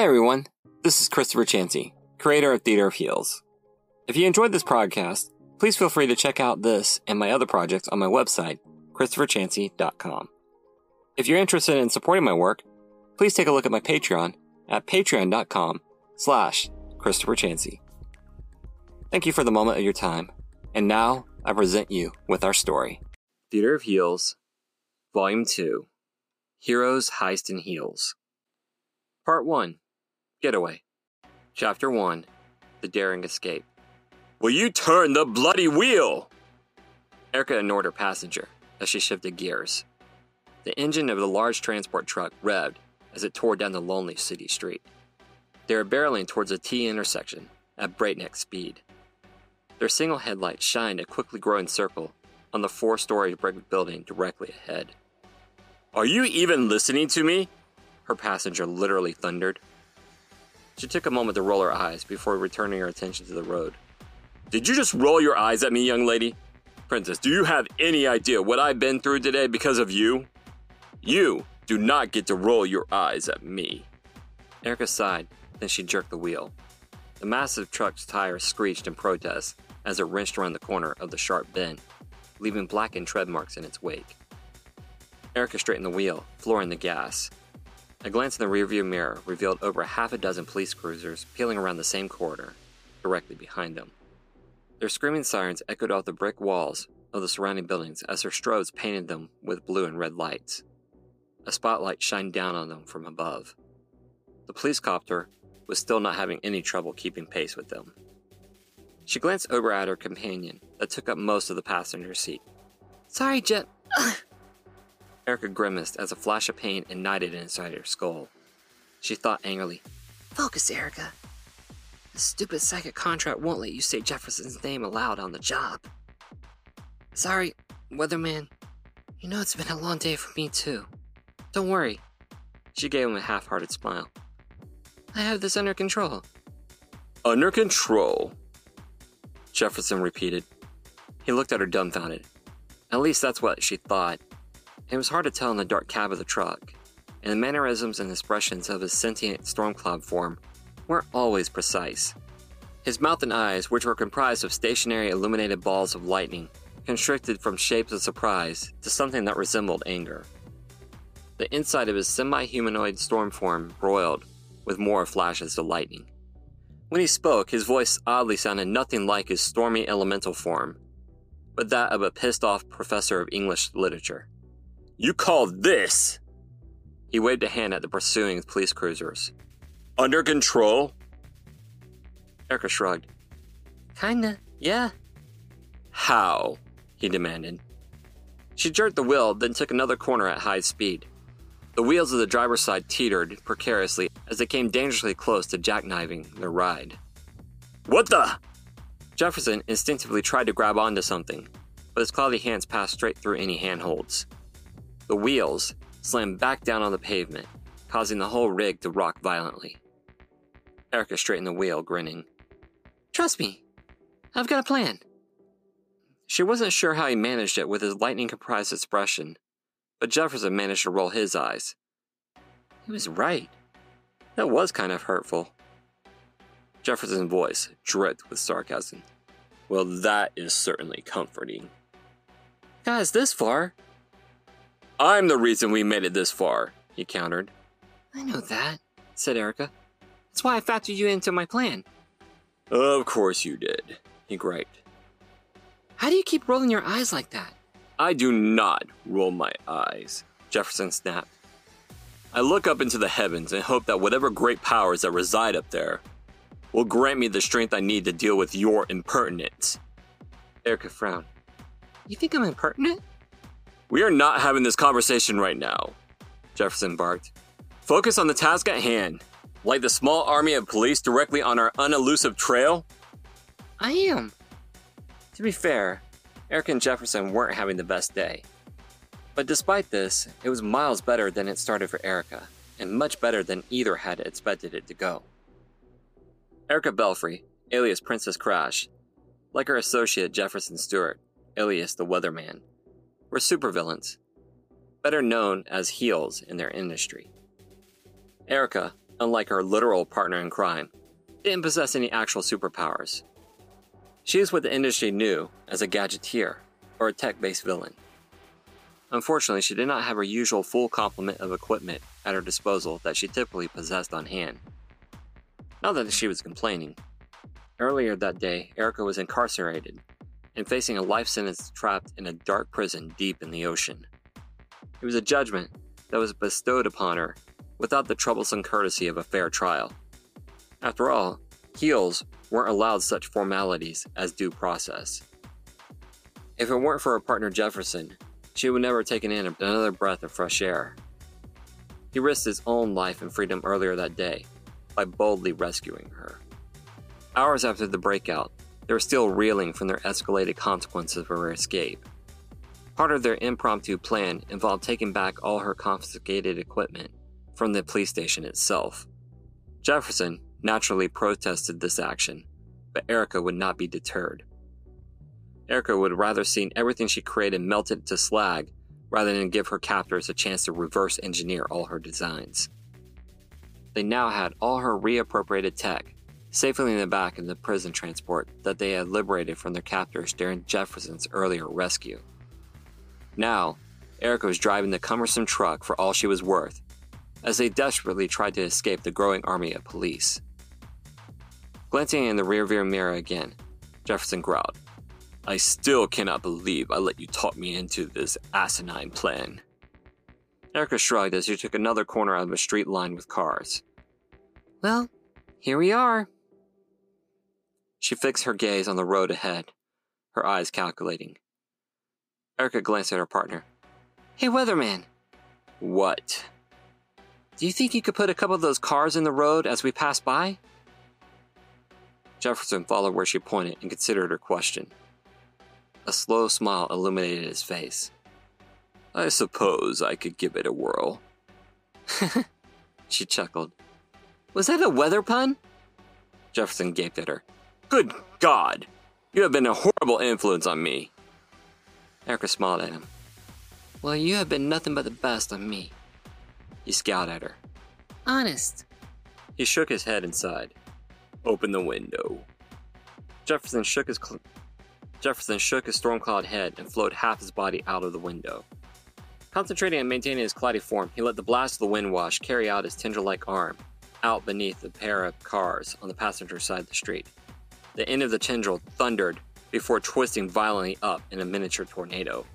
Hey everyone, this is Christopher Chansey, creator of Theater of Heels. If you enjoyed this podcast, please feel free to check out this and my other projects on my website, christopherchansey.com. If you're interested in supporting my work, please take a look at my Patreon at patreon.com slash Christopher Chansey. Thank you for the moment of your time, and now I present you with our story. Theater of Heels, Volume 2, Heroes, Heist, and Heels. Part 1, Getaway. Chapter 1, The Daring Escape. Will you turn the bloody wheel? Erica ignored her passenger as she shifted gears. The engine of the large transport truck revved as it tore down the lonely city street. They were barreling towards a T intersection at breakneck speed. Their single headlight shined a quickly growing circle on the four story brick building directly ahead. Are you even listening to me? Her passenger literally thundered. She took a moment to roll her eyes before returning her attention to the road. Did you just roll your eyes at me, young lady? Princess, do you have any idea what I've been through today because of you? You do not get to roll your eyes at me. Erica sighed, then she jerked the wheel. The massive truck's tires screeched in protest as it wrenched around the corner of the sharp bend, leaving blackened tread marks in its wake. Erica straightened the wheel, flooring the gas. A glance in the rearview mirror revealed over half a dozen police cruisers peeling around the same corridor, directly behind them. Their screaming sirens echoed off the brick walls of the surrounding buildings as their strobes painted them with blue and red lights. A spotlight shined down on them from above. The police copter was still not having any trouble keeping pace with them. She glanced over at her companion that took up most of the passenger seat. Sorry, Jet. Erica grimaced as a flash of pain ignited inside her skull. She thought angrily, Focus, Erica. The stupid psychic contract won't let you say Jefferson's name aloud on the job. Sorry, Weatherman. You know it's been a long day for me, too. Don't worry. She gave him a half hearted smile. I have this under control. Under control? Jefferson repeated. He looked at her dumbfounded. At least that's what she thought. It was hard to tell in the dark cab of the truck, and the mannerisms and expressions of his sentient storm cloud form weren't always precise. His mouth and eyes, which were comprised of stationary illuminated balls of lightning, constricted from shapes of surprise to something that resembled anger. The inside of his semi humanoid storm form broiled with more flashes of lightning. When he spoke, his voice oddly sounded nothing like his stormy elemental form, but that of a pissed off professor of English literature. You call this? He waved a hand at the pursuing police cruisers. Under control? Erica shrugged. Kinda, yeah. How? he demanded. She jerked the wheel, then took another corner at high speed. The wheels of the driver's side teetered precariously as they came dangerously close to jackkniving their ride. What the? Jefferson instinctively tried to grab onto something, but his cloudy hands passed straight through any handholds. The wheels slammed back down on the pavement, causing the whole rig to rock violently. Erica straightened the wheel, grinning. Trust me, I've got a plan. She wasn't sure how he managed it with his lightning comprised expression, but Jefferson managed to roll his eyes. He was right. That was kind of hurtful. Jefferson's voice dripped with sarcasm. Well, that is certainly comforting. Guys, this far? I'm the reason we made it this far, he countered. I know that, said Erica. That's why I factored you into my plan. Of course you did, he griped. How do you keep rolling your eyes like that? I do not roll my eyes, Jefferson snapped. I look up into the heavens and hope that whatever great powers that reside up there will grant me the strength I need to deal with your impertinence. Erica frowned. You think I'm impertinent? We are not having this conversation right now, Jefferson barked. Focus on the task at hand. Like the small army of police directly on our unelusive trail? I am. To be fair, Erica and Jefferson weren't having the best day. But despite this, it was miles better than it started for Erica, and much better than either had expected it to go. Erica Belfry, alias Princess Crash, like her associate Jefferson Stewart, alias the Weatherman, were supervillains, better known as heels in their industry. Erica, unlike her literal partner in crime, didn't possess any actual superpowers. She is what the industry knew as a gadgeteer or a tech based villain. Unfortunately, she did not have her usual full complement of equipment at her disposal that she typically possessed on hand. Not that she was complaining. Earlier that day, Erica was incarcerated and facing a life sentence trapped in a dark prison deep in the ocean. It was a judgment that was bestowed upon her without the troublesome courtesy of a fair trial. After all, heels weren't allowed such formalities as due process. If it weren't for her partner Jefferson, she would never have taken in another breath of fresh air. He risked his own life and freedom earlier that day by boldly rescuing her. Hours after the breakout, they were still reeling from their escalated consequences of her escape. Part of their impromptu plan involved taking back all her confiscated equipment from the police station itself. Jefferson naturally protested this action, but Erica would not be deterred. Erica would rather seen everything she created melted to slag rather than give her captors a chance to reverse engineer all her designs. They now had all her reappropriated tech safely in the back of the prison transport that they had liberated from their captors during Jefferson's earlier rescue. Now, Erica was driving the cumbersome truck for all she was worth, as they desperately tried to escape the growing army of police. Glancing in the rearview mirror again, Jefferson growled, I still cannot believe I let you talk me into this asinine plan. Erica shrugged as she took another corner out of a street lined with cars. Well, here we are. She fixed her gaze on the road ahead, her eyes calculating. Erica glanced at her partner. Hey, Weatherman. What? Do you think you could put a couple of those cars in the road as we pass by? Jefferson followed where she pointed and considered her question. A slow smile illuminated his face. I suppose I could give it a whirl. she chuckled. Was that a weather pun? Jefferson gaped at her. Good God! You have been a horrible influence on me. Erica smiled at him. Well, you have been nothing but the best on me. He scowled at her. Honest. He shook his head and sighed. Open the window. Jefferson shook his cl- Jefferson shook his storm-cloud head and flowed half his body out of the window. Concentrating on maintaining his cloudy form, he let the blast of the wind wash carry out his tendril-like arm out beneath the pair of cars on the passenger side of the street. The end of the tendril thundered before twisting violently up in a miniature tornado.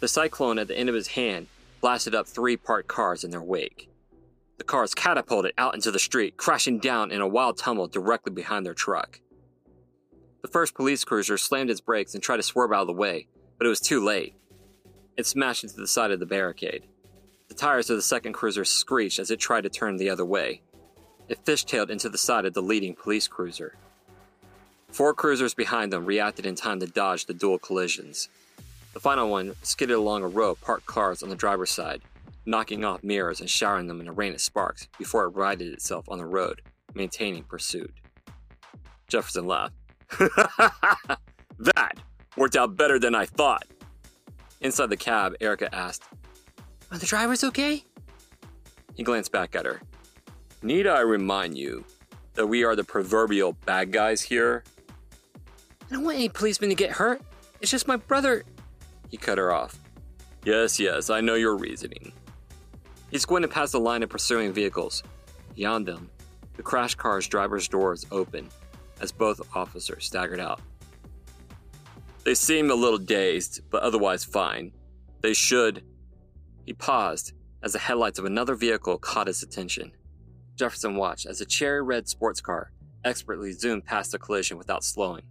The cyclone at the end of his hand blasted up three parked cars in their wake. The cars catapulted out into the street, crashing down in a wild tumble directly behind their truck. The first police cruiser slammed its brakes and tried to swerve out of the way, but it was too late. It smashed into the side of the barricade. The tires of the second cruiser screeched as it tried to turn the other way. It fishtailed into the side of the leading police cruiser. Four cruisers behind them reacted in time to dodge the dual collisions. The final one skidded along a row of parked cars on the driver's side, knocking off mirrors and showering them in a rain of sparks before it righted itself on the road, maintaining pursuit. Jefferson laughed. that worked out better than I thought. Inside the cab, Erica asked, Are the drivers okay? He glanced back at her. Need I remind you that we are the proverbial bad guys here? I don't want any policemen to get hurt. It's just my brother. He cut her off. Yes, yes, I know your reasoning. He's going to pass the line of pursuing vehicles. Beyond them, the crash car's driver's door is open as both officers staggered out. They seemed a little dazed, but otherwise fine. They should. He paused as the headlights of another vehicle caught his attention. Jefferson watched as a cherry red sports car expertly zoomed past the collision without slowing.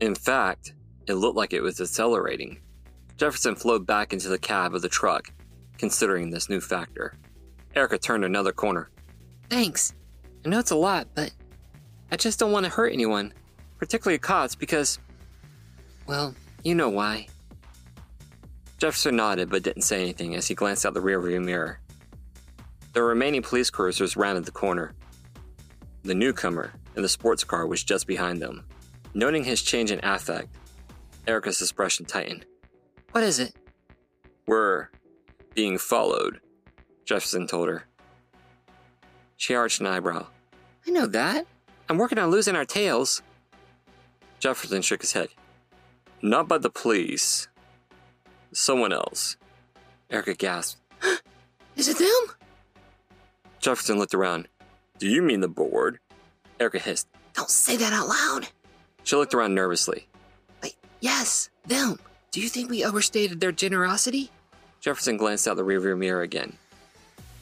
In fact, it looked like it was accelerating. Jefferson flowed back into the cab of the truck, considering this new factor. Erica turned another corner. Thanks. I know it's a lot, but I just don't want to hurt anyone, particularly cops, because, well, you know why. Jefferson nodded but didn't say anything as he glanced out the rearview mirror. The remaining police cruisers rounded the corner. The newcomer in the sports car was just behind them. Noting his change in affect, Erica's expression tightened. What is it? We're being followed, Jefferson told her. She arched an eyebrow. I know that. I'm working on losing our tails. Jefferson shook his head. Not by the police. Someone else. Erica gasped. Is it them? Jefferson looked around. Do you mean the board? Erica hissed. Don't say that out loud. She looked around nervously. Wait, yes, them. Do you think we overstated their generosity? Jefferson glanced out the rearview mirror again.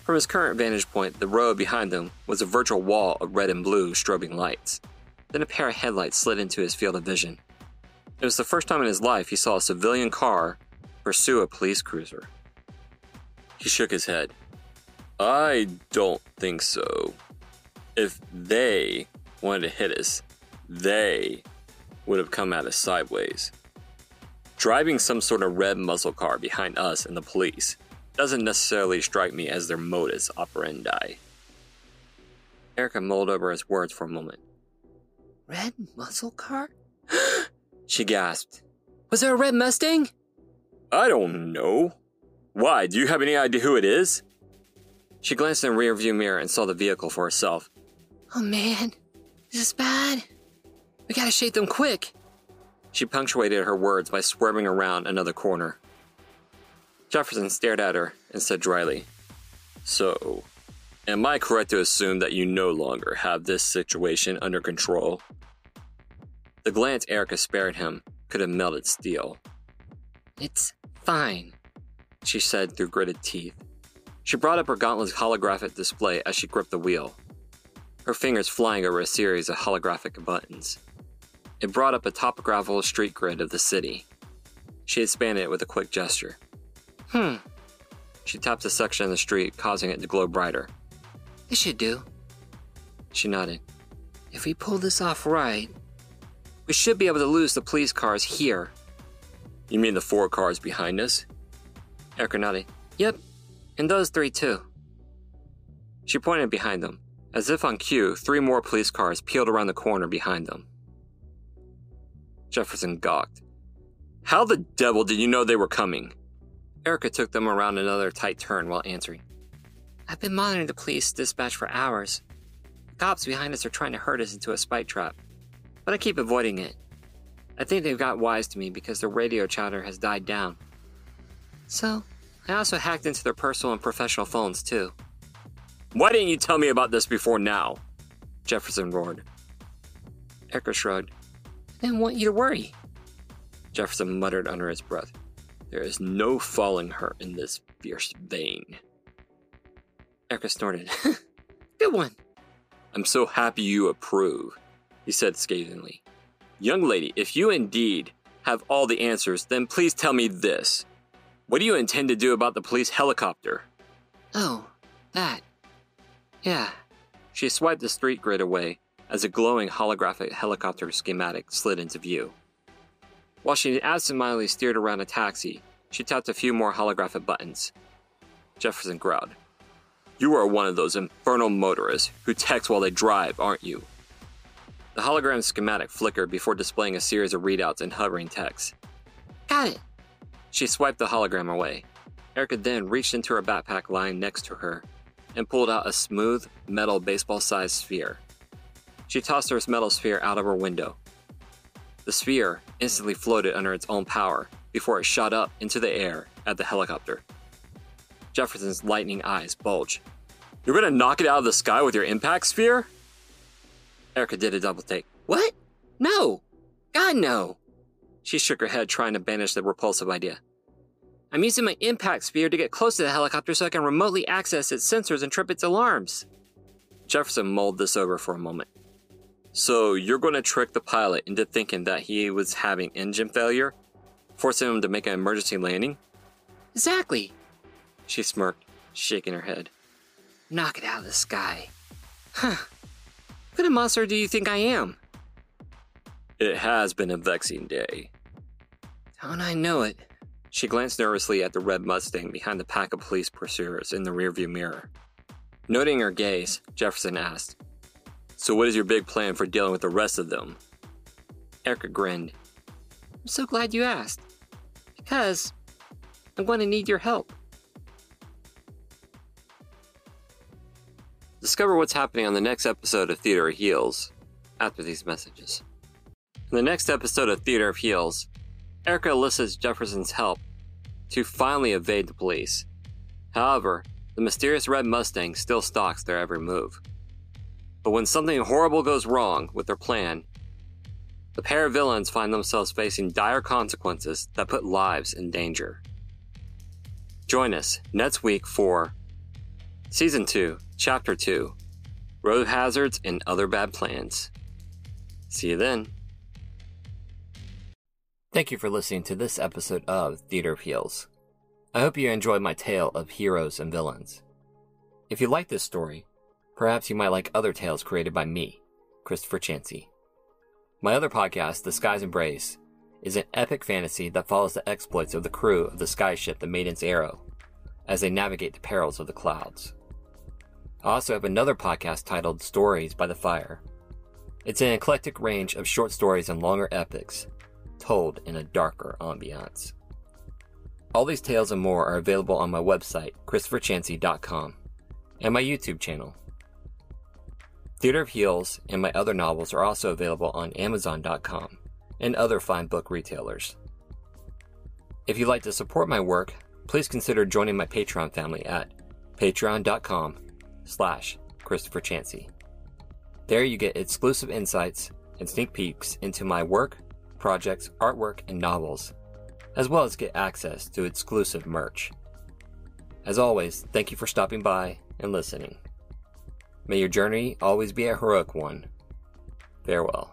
From his current vantage point, the road behind them was a virtual wall of red and blue strobing lights. Then a pair of headlights slid into his field of vision. It was the first time in his life he saw a civilian car pursue a police cruiser. He shook his head. I don't think so. If they wanted to hit us, they would have come at us sideways. Driving some sort of red muscle car behind us and the police doesn't necessarily strike me as their modus operandi. Erica mulled over his words for a moment. Red muscle car? She gasped. Was there a red Mustang? I don't know. Why? Do you have any idea who it is? She glanced in the rearview mirror and saw the vehicle for herself. Oh man, is this bad? We gotta shake them quick. She punctuated her words by swerving around another corner. Jefferson stared at her and said dryly, So, am I correct to assume that you no longer have this situation under control? The glance Erica spared him could have melted steel. It's fine, she said through gritted teeth. She brought up her gauntlet's holographic display as she gripped the wheel, her fingers flying over a series of holographic buttons. It brought up a topographical street grid of the city. She expanded it with a quick gesture. Hmm, She tapped a section of the street, causing it to glow brighter. this should do. She nodded. If we pull this off right, We should be able to lose the police cars here. You mean the four cars behind us? Erica nodded. Yep, and those three too. She pointed behind them. As if on cue, three more police cars peeled around the corner behind them. Jefferson gawked. How the devil did you know they were coming? Erica took them around another tight turn while answering. I've been monitoring the police dispatch for hours. The cops behind us are trying to herd us into a spike trap, but I keep avoiding it. I think they've got wise to me because their radio chatter has died down. So, I also hacked into their personal and professional phones too. Why didn't you tell me about this before now? Jefferson roared. Erica shrugged. I didn't want you to worry. Jefferson muttered under his breath. There is no falling her in this fierce vein. Erica snorted. Good one. I'm so happy you approve, he said scathingly. Young lady, if you indeed have all the answers, then please tell me this. What do you intend to do about the police helicopter? Oh, that. Yeah, She swiped the street grid away as a glowing holographic helicopter schematic slid into view. While she absentmindedly steered around a taxi, she tapped a few more holographic buttons. Jefferson growled. You are one of those infernal motorists who text while they drive, aren't you? The hologram schematic flickered before displaying a series of readouts and hovering text. got it. She swiped the hologram away. Erica then reached into her backpack lying next to her and pulled out a smooth, metal baseball sized sphere. She tossed her metal sphere out of her window. The sphere instantly floated under its own power before it shot up into the air at the helicopter. Jefferson's lightning eyes bulged. You're gonna knock it out of the sky with your impact sphere? Erica did a double take. What? No. God, no. She shook her head, trying to banish the repulsive idea. I'm using my impact sphere to get close to the helicopter so I can remotely access its sensors and trip its alarms. Jefferson mulled this over for a moment. So you're going to trick the pilot into thinking that he was having engine failure, forcing him to make an emergency landing? Exactly. She smirked, shaking her head. Knock it out of the sky. Huh. What kind of monster do you think I am? It has been a vexing day. Don't I know it? She glanced nervously at the red Mustang behind the pack of police pursuers in the rearview mirror. Noting her gaze, Jefferson asked, So, what is your big plan for dealing with the rest of them? Erica grinned. I'm so glad you asked. Because I'm going to need your help. Discover what's happening on the next episode of Theater of Heels after these messages. In the next episode of Theater of Heels, Erica elicits Jefferson's help to finally evade the police. However, the mysterious red Mustang still stalks their every move. But when something horrible goes wrong with their plan, the pair of villains find themselves facing dire consequences that put lives in danger. Join us next week for Season 2, Chapter 2 Road Hazards and Other Bad Plans. See you then. Thank you for listening to this episode of Theater Heels. I hope you enjoyed my tale of heroes and villains. If you like this story, perhaps you might like other tales created by me, Christopher Chansey. My other podcast, The Sky's Embrace, is an epic fantasy that follows the exploits of the crew of the skyship the Maiden's Arrow as they navigate the perils of the clouds. I also have another podcast titled Stories by the Fire. It's an eclectic range of short stories and longer epics, told in a darker ambiance. All these tales and more are available on my website, ChristopherChansey.com, and my YouTube channel. Theater of Heels and my other novels are also available on Amazon.com and other fine book retailers. If you'd like to support my work, please consider joining my Patreon family at patreon.com slash Christopher Chansey. There you get exclusive insights and sneak peeks into my work, projects, artwork, and novels, as well as get access to exclusive merch. As always, thank you for stopping by and listening. May your journey always be a heroic one. Farewell.